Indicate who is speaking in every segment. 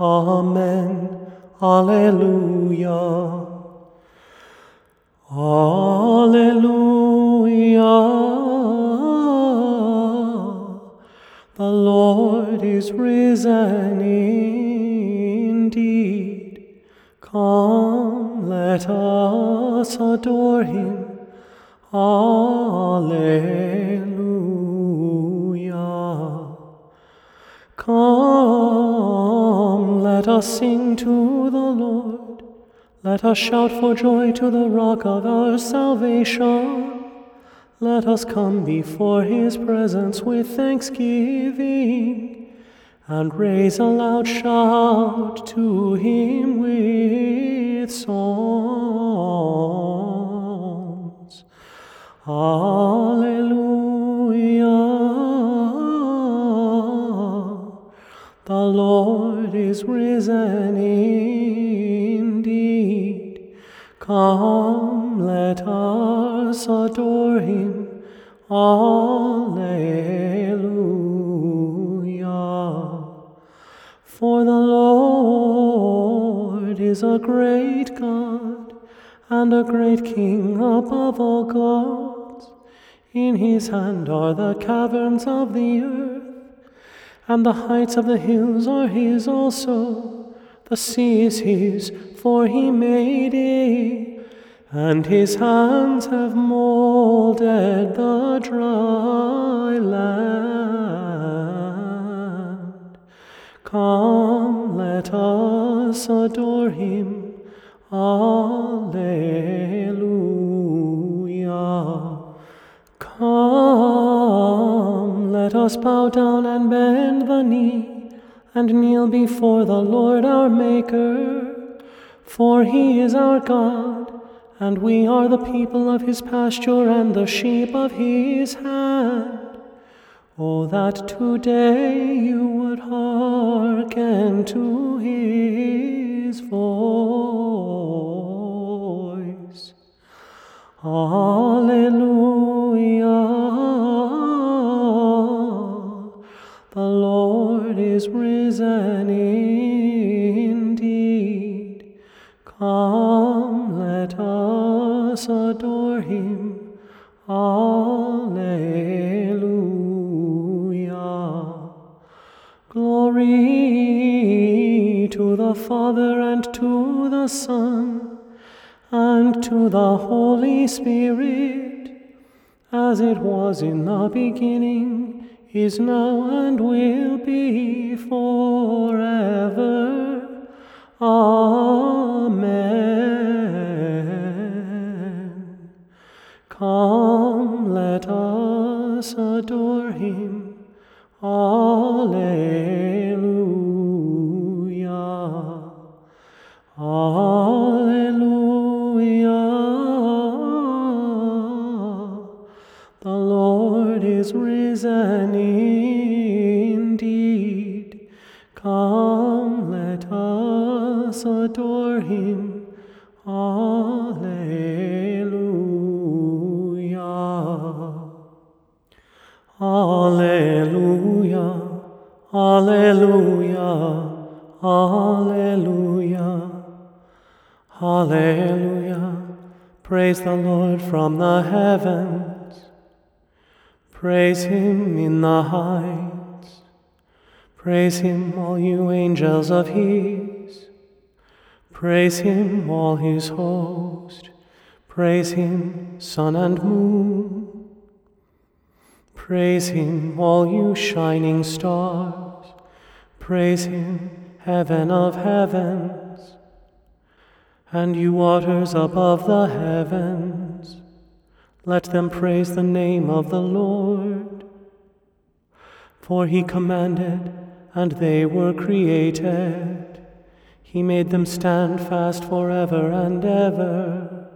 Speaker 1: Amen. Alleluia. Alleluia. The Lord is risen indeed. Come, let us adore him. Alleluia. Us sing to the Lord. Let us shout for joy to the rock of our salvation. Let us come before his presence with thanksgiving and raise a loud shout to him with songs. Alleluia. Is risen indeed. Come, let us adore him. Alleluia. For the Lord is a great God and a great King above all gods. In his hand are the caverns of the earth, and the heights of the hills are his also. The sea is his, for he made it, and his hands have molded the dry land. Come, let us adore him. Alleluia. Come, let us bow down and bend the knee and kneel before the Lord our Maker. For he is our God, and we are the people of his pasture and the sheep of his hand. Oh, that today you would hearken to his voice. Alleluia. Is risen indeed. Come, let us adore him. Alleluia. Glory to the Father and to the Son and to the Holy Spirit, as it was in the beginning, is now, and will be forever. Amen. Come, let us adore him. Alleluia. Alleluia. Alleluia. Praise the Lord from the heavens. Praise him in the heights. Praise him, all you angels of his. Praise him, all his host. Praise him, sun and moon. Praise him, all you shining stars. Praise him, heaven of heavens. And you waters above the heavens, let them praise the name of the Lord. For he commanded, and they were created. He made them stand fast forever and ever.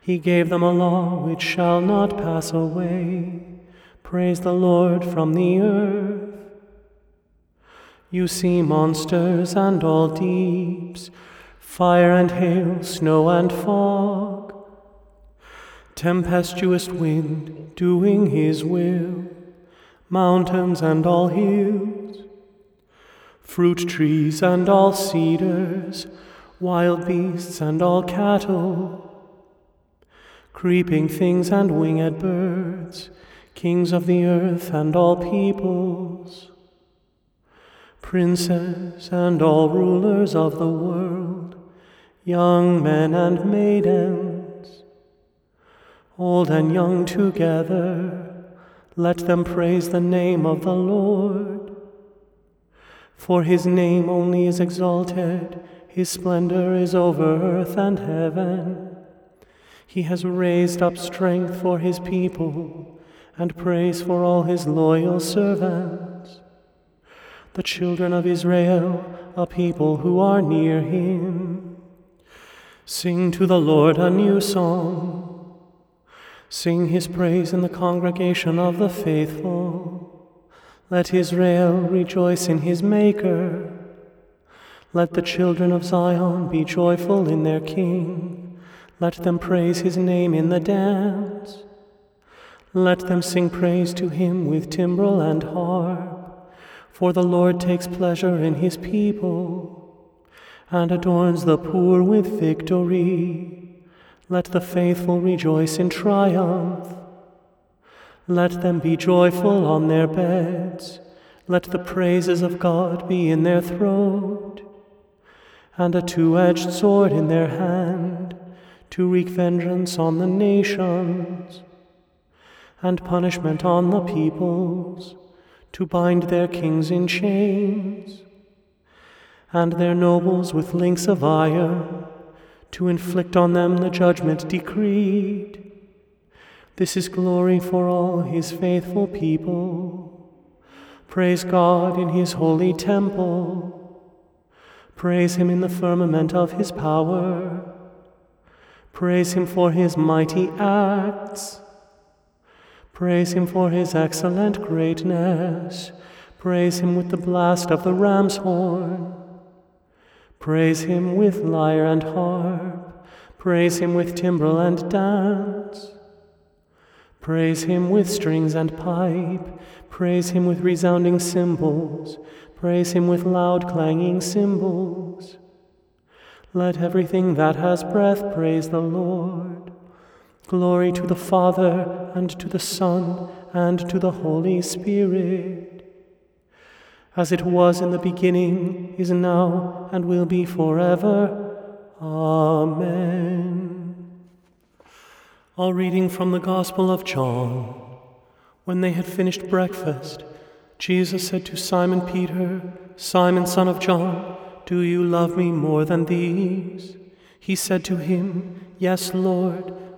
Speaker 1: He gave them a law which shall not pass away. Praise the Lord from the earth. You sea monsters and all deeps, fire and hail, snow and fog, tempestuous wind doing his will, mountains and all hills. Fruit trees and all cedars, wild beasts and all cattle, creeping things and winged birds, kings of the earth and all peoples, princes and all rulers of the world, young men and maidens, old and young together, let them praise the name of the Lord. For his name only is exalted, his splendor is over earth and heaven. He has raised up strength for his people and praise for all his loyal servants. The children of Israel, a people who are near him. Sing to the Lord a new song. Sing his praise in the congregation of the faithful. Let Israel rejoice in his Maker. Let the children of Zion be joyful in their King. Let them praise his name in the dance. Let them sing praise to him with timbrel and harp. For the Lord takes pleasure in his people and adorns the poor with victory. Let the faithful rejoice in triumph. Let them be joyful on their beds. Let the praises of God be in their throat, and a two edged sword in their hand, to wreak vengeance on the nations, and punishment on the peoples, to bind their kings in chains, and their nobles with links of iron, to inflict on them the judgment decreed this is glory for all his faithful people. Praise God in his holy temple. Praise him in the firmament of his power. Praise him for his mighty acts. Praise him for his excellent greatness. Praise him with the blast of the ram's horn. Praise him with lyre and harp. Praise him with timbrel and dance. Praise him with strings and pipe. Praise him with resounding cymbals. Praise him with loud clanging cymbals. Let everything that has breath praise the Lord. Glory to the Father, and to the Son, and to the Holy Spirit. As it was in the beginning, is now, and will be forever. Amen. A reading from the Gospel of John. When they had finished breakfast, Jesus said to Simon Peter, Simon, son of John, do you love me more than these? He said to him, Yes, Lord,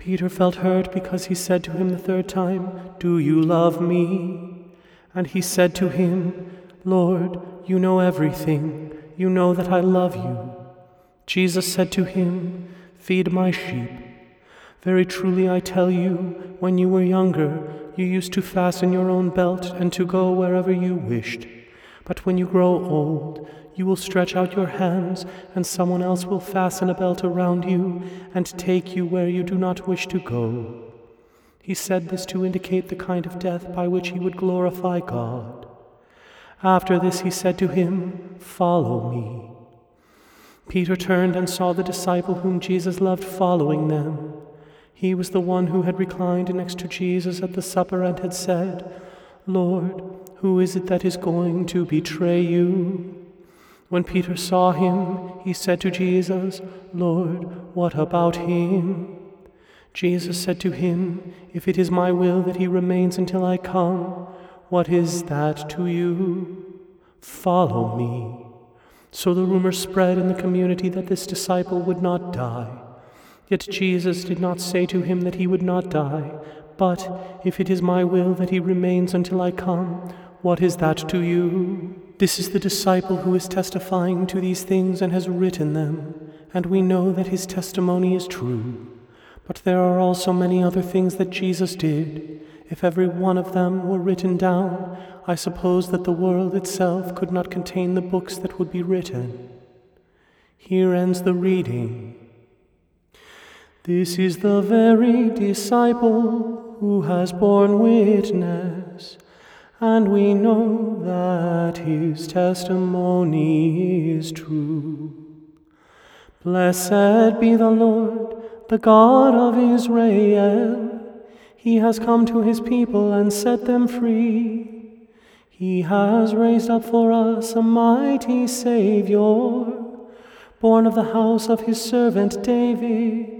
Speaker 1: Peter felt hurt because he said to him the third time, Do you love me? And he said to him, Lord, you know everything. You know that I love you. Jesus said to him, Feed my sheep. Very truly I tell you, when you were younger, you used to fasten your own belt and to go wherever you wished. But when you grow old, you will stretch out your hands, and someone else will fasten a belt around you and take you where you do not wish to go. He said this to indicate the kind of death by which he would glorify God. After this, he said to him, Follow me. Peter turned and saw the disciple whom Jesus loved following them. He was the one who had reclined next to Jesus at the supper and had said, Lord, who is it that is going to betray you? When Peter saw him, he said to Jesus, Lord, what about him? Jesus said to him, If it is my will that he remains until I come, what is that to you? Follow me. So the rumor spread in the community that this disciple would not die. Yet Jesus did not say to him that he would not die, but, If it is my will that he remains until I come, what is that to you? This is the disciple who is testifying to these things and has written them, and we know that his testimony is true. But there are also many other things that Jesus did. If every one of them were written down, I suppose that the world itself could not contain the books that would be written. Here ends the reading. This is the very disciple who has borne witness and we know that his testimony is true. Blessed be the Lord, the God of Israel. He has come to his people and set them free. He has raised up for us a mighty Saviour, born of the house of his servant David.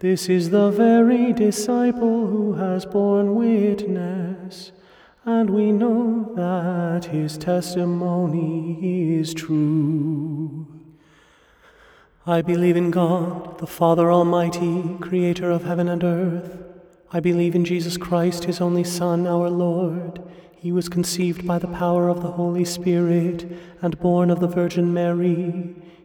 Speaker 1: This is the very disciple who has borne witness, and we know that his testimony is true. I believe in God, the Father Almighty, creator of heaven and earth. I believe in Jesus Christ, his only Son, our Lord. He was conceived by the power of the Holy Spirit and born of the Virgin Mary.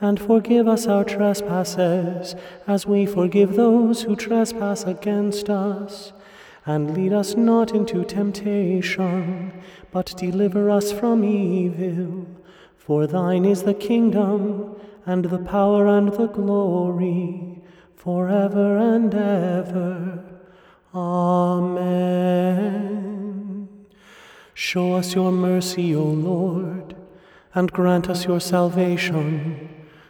Speaker 1: and forgive us our trespasses, as we forgive those who trespass against us. And lead us not into temptation, but deliver us from evil. For thine is the kingdom, and the power, and the glory, forever and ever. Amen. Show us your mercy, O Lord, and grant us your salvation.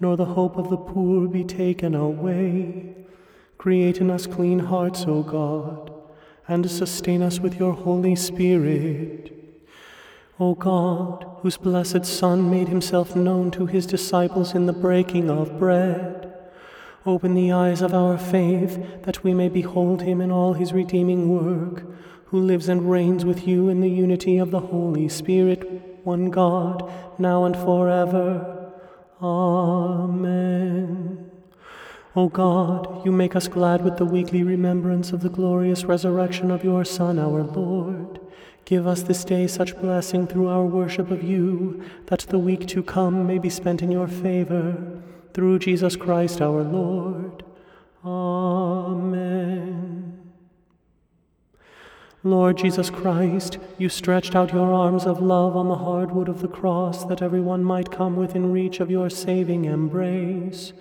Speaker 1: nor the hope of the poor be taken away. Create in us clean hearts, O God, and sustain us with your Holy Spirit. O God, whose blessed Son made himself known to his disciples in the breaking of bread, open the eyes of our faith that we may behold him in all his redeeming work, who lives and reigns with you in the unity of the Holy Spirit, one God, now and forever. Amen. O God, you make us glad with the weekly remembrance of the glorious resurrection of your Son, our Lord. Give us this day such blessing through our worship of you, that the week to come may be spent in your favor. Through Jesus Christ our Lord. Amen. Lord Jesus Christ, you stretched out your arms of love on the hardwood of the cross that everyone might come within reach of your saving embrace.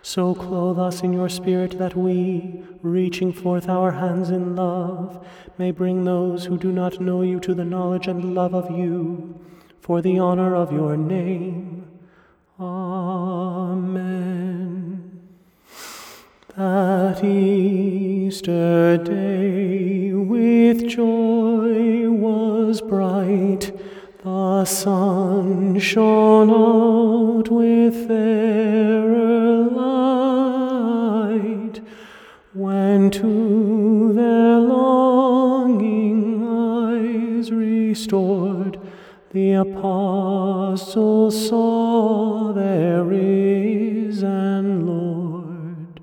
Speaker 1: So clothe us in your Spirit that we, reaching forth our hands in love, may bring those who do not know you to the knowledge and love of you, for the honor of your name. Amen. That Easter day the sun shone out with fairer light, when to their longing eyes restored, the apostles saw their risen Lord.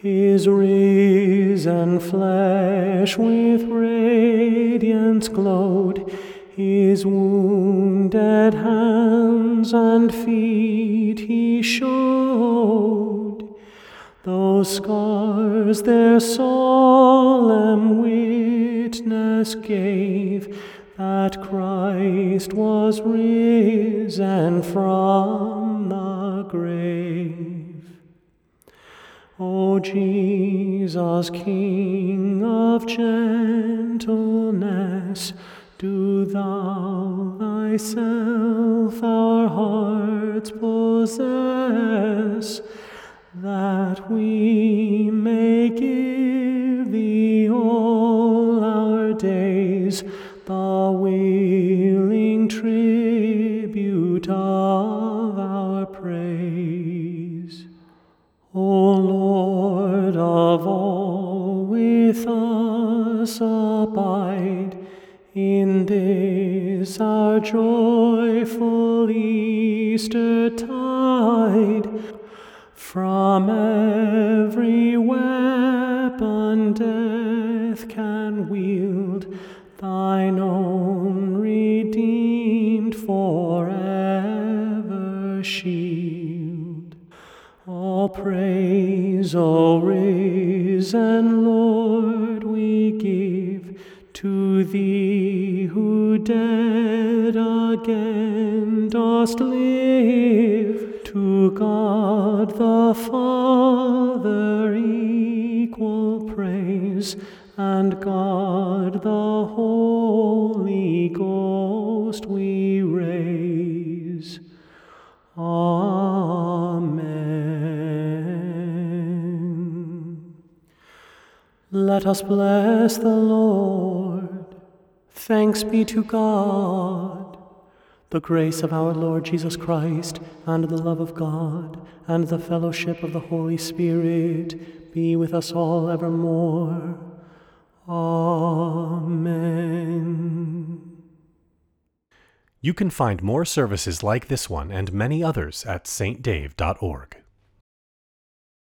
Speaker 1: His risen flesh with radiance glowed, his wounded hands and feet he showed. Those scars their solemn witness gave that Christ was risen from the grave. O Jesus, King of gentleness, do thou thyself our hearts possess, that we may give thee all our days the willing tribute of our praise. O Lord of all, with us abide in this our joyful Easter tide. From every weapon death can wield, thine own redeemed forever shield. All praise, O risen Lord, we give to thee who dead again dost live. To God the Father equal praise, and God the Holy Ghost we raise. Amen. Let us bless the Lord. Thanks be to God. The grace of our Lord Jesus Christ, and the love of God, and the fellowship of the Holy Spirit be with us all evermore. Amen.
Speaker 2: You can find more services like this one and many others at saintdave.org.